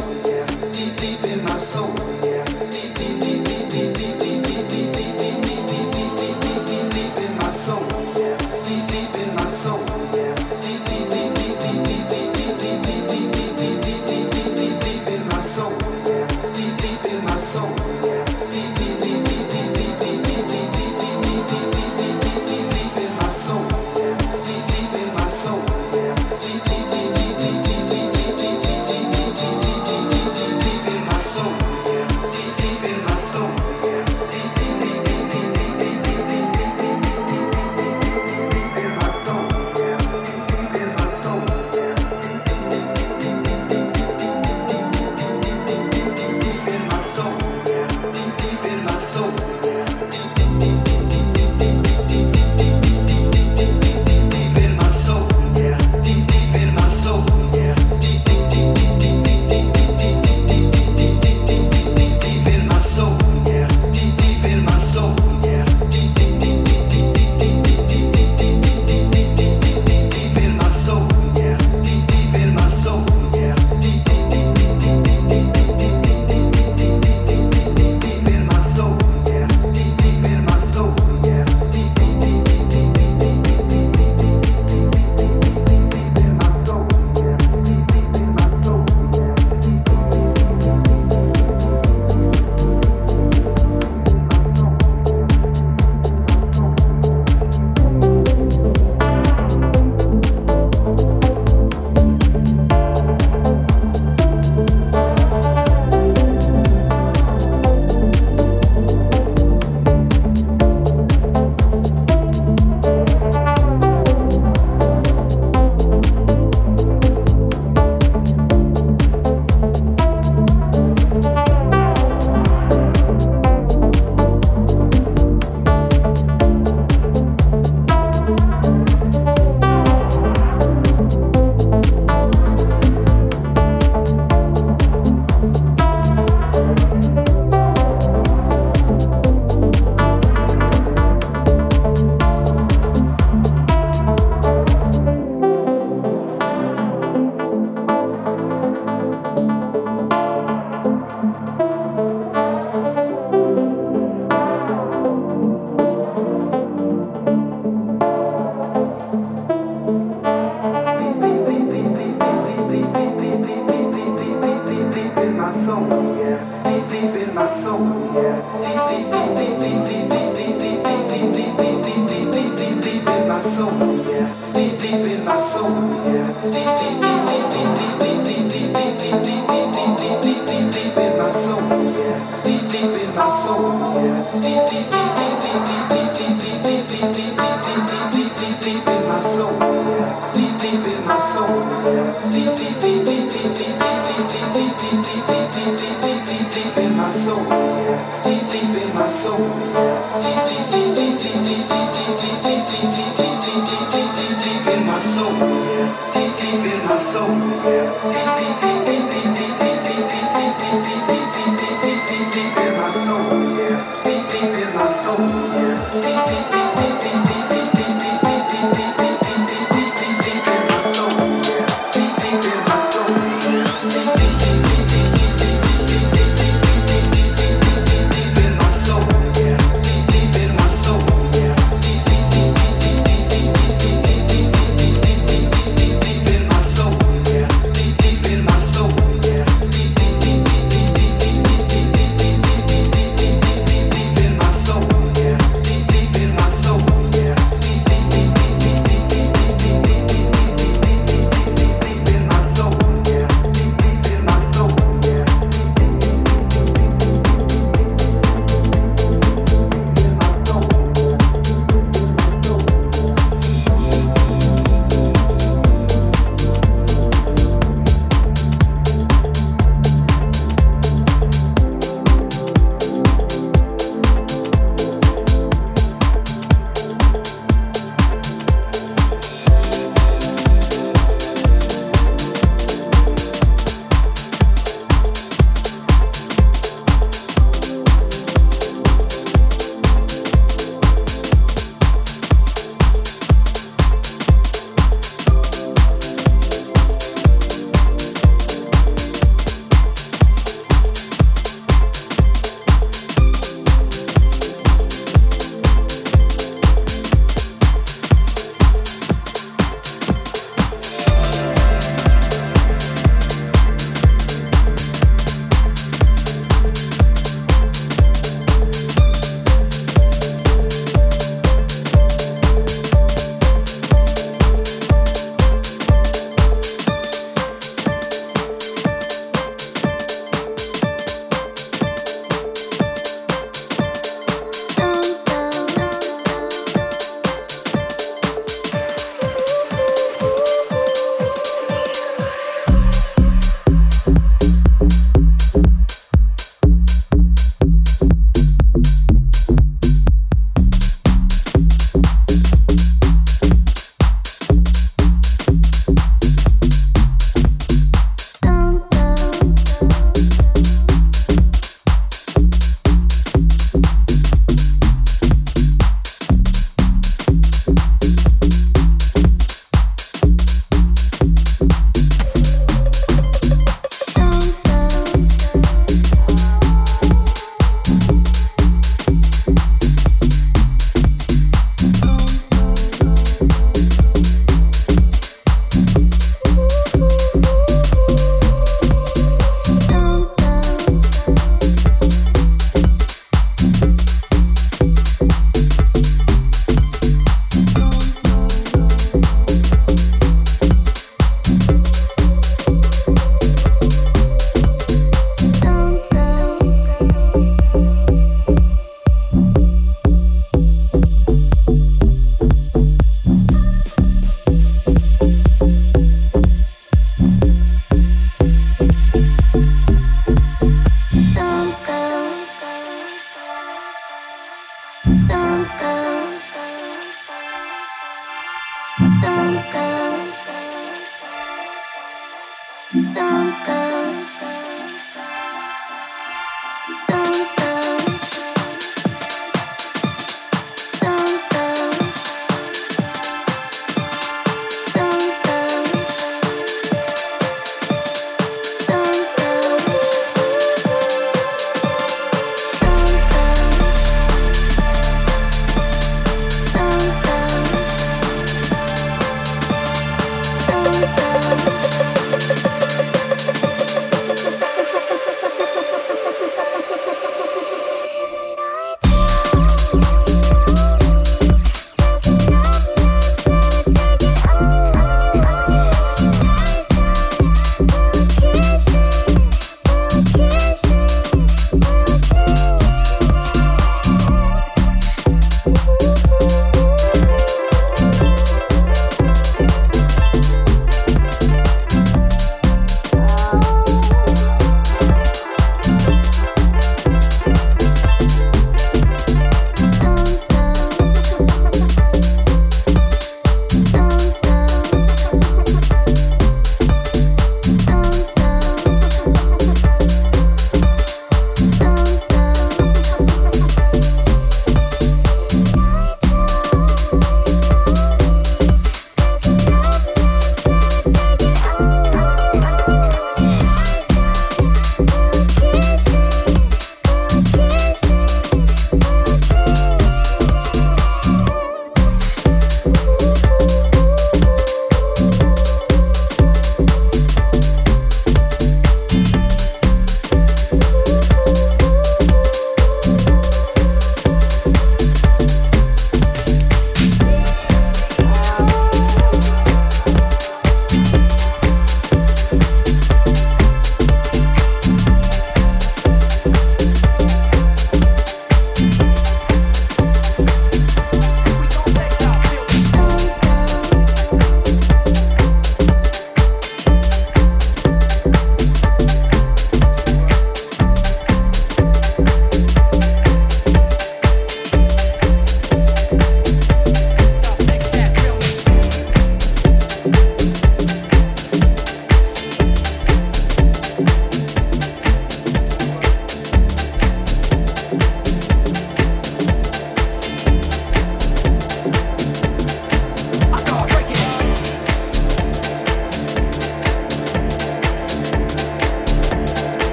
yeah. Deep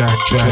house, your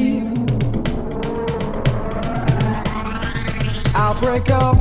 break up.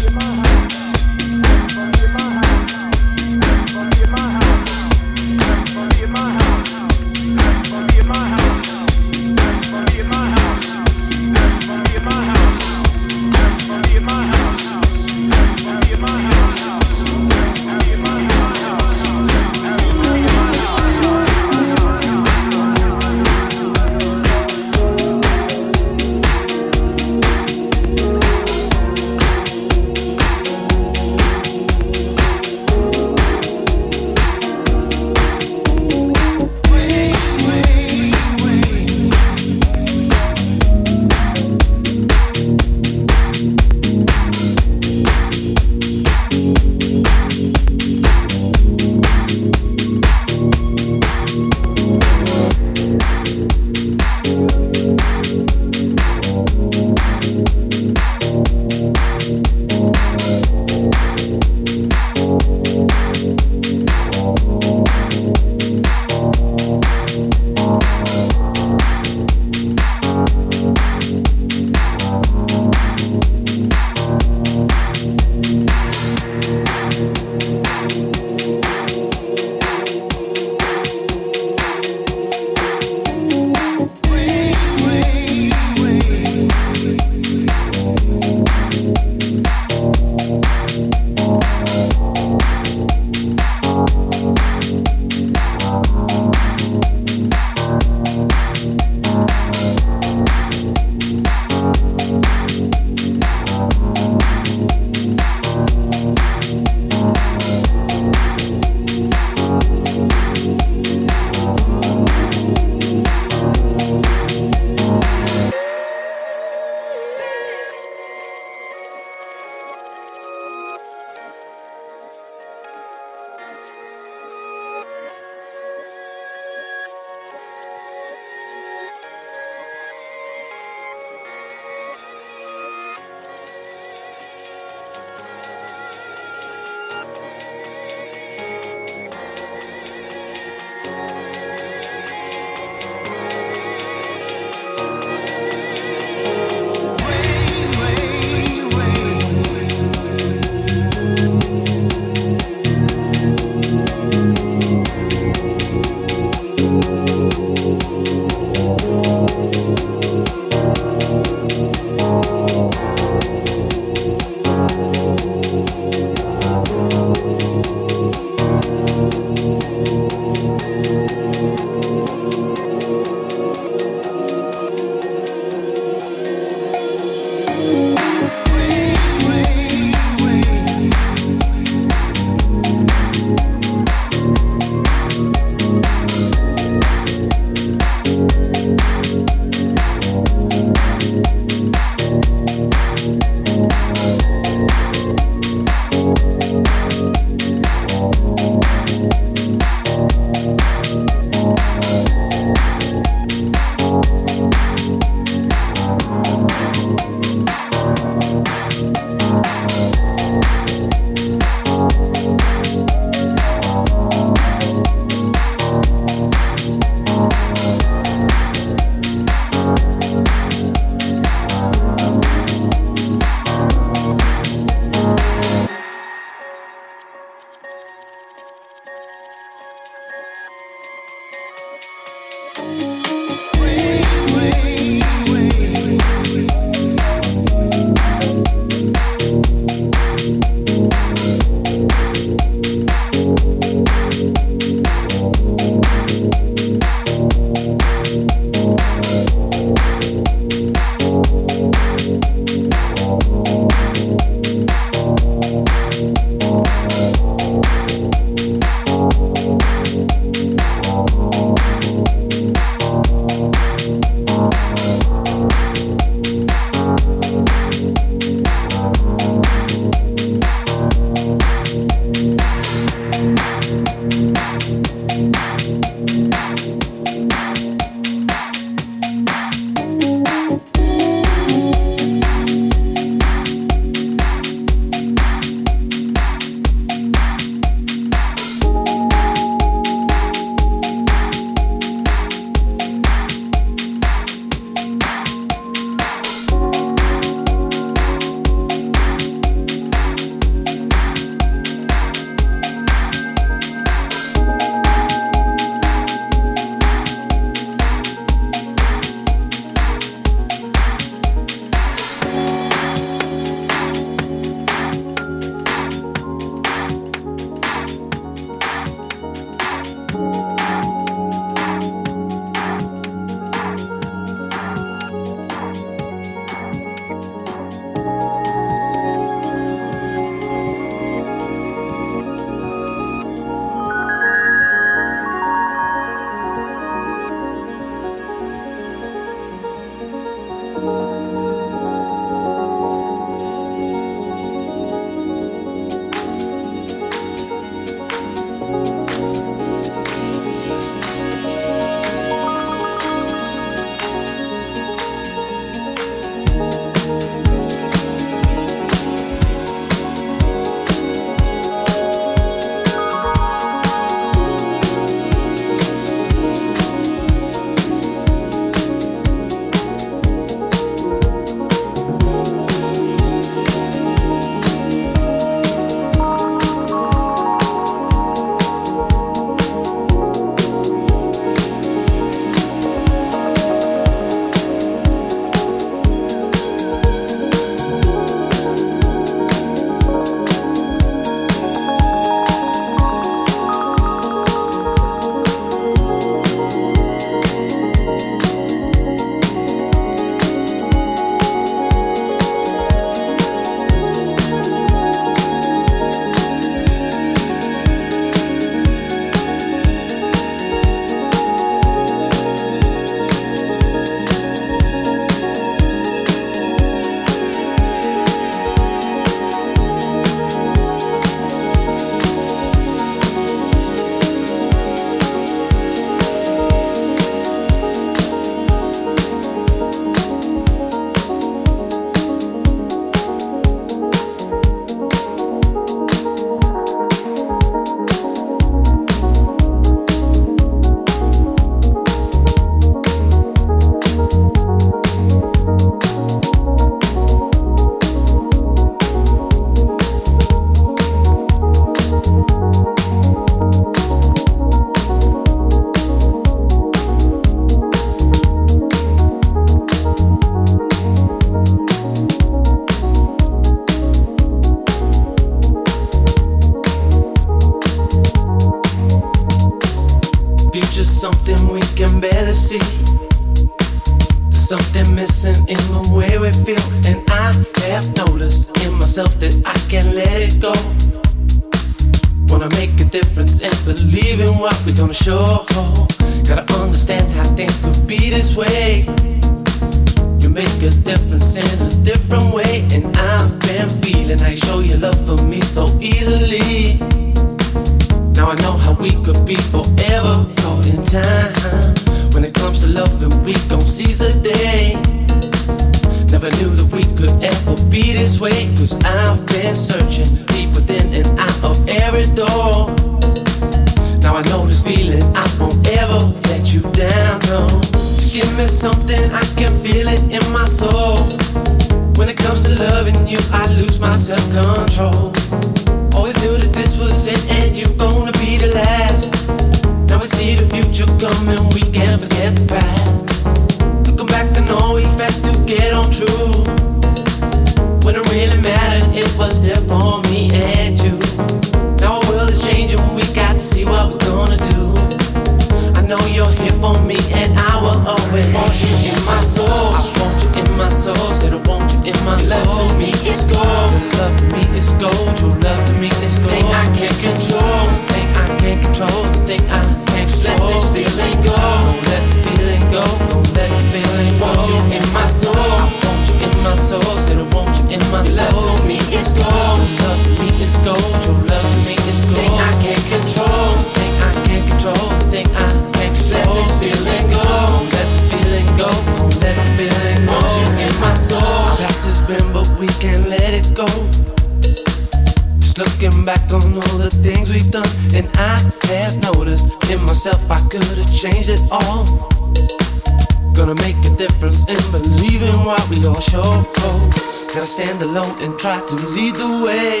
stand alone and try to lead the way.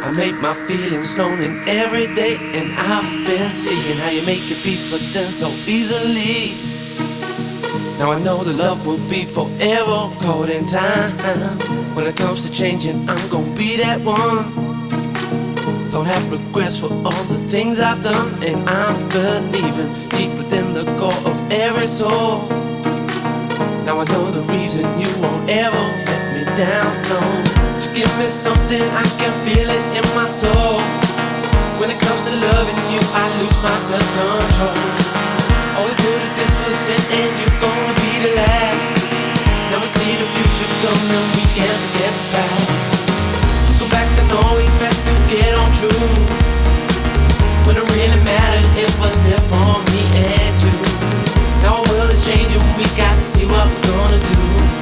I made my feelings known in every day, and I've been seeing how you make your peace with them so easily. Now I know the love will be forever caught in time. When it comes to changing, I'm gonna be that one. Don't have regrets for all the things I've done, and I'm believing deep within the core of every soul. Now I know the reason you won't ever down low. to Give me something I can feel it in my soul. When it comes to loving you, I lose my self control. Always knew that this was it, and you're gonna be the last. Never see the future coming, we can't forget the past. Go back to knowing that to get on true. When it really mattered, it was there for me and you. Now our world is changing, we got to see what we're gonna do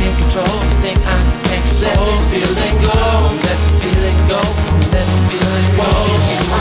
can't control the thing I can't control. Let this feeling go, let the feeling go, let the feeling go.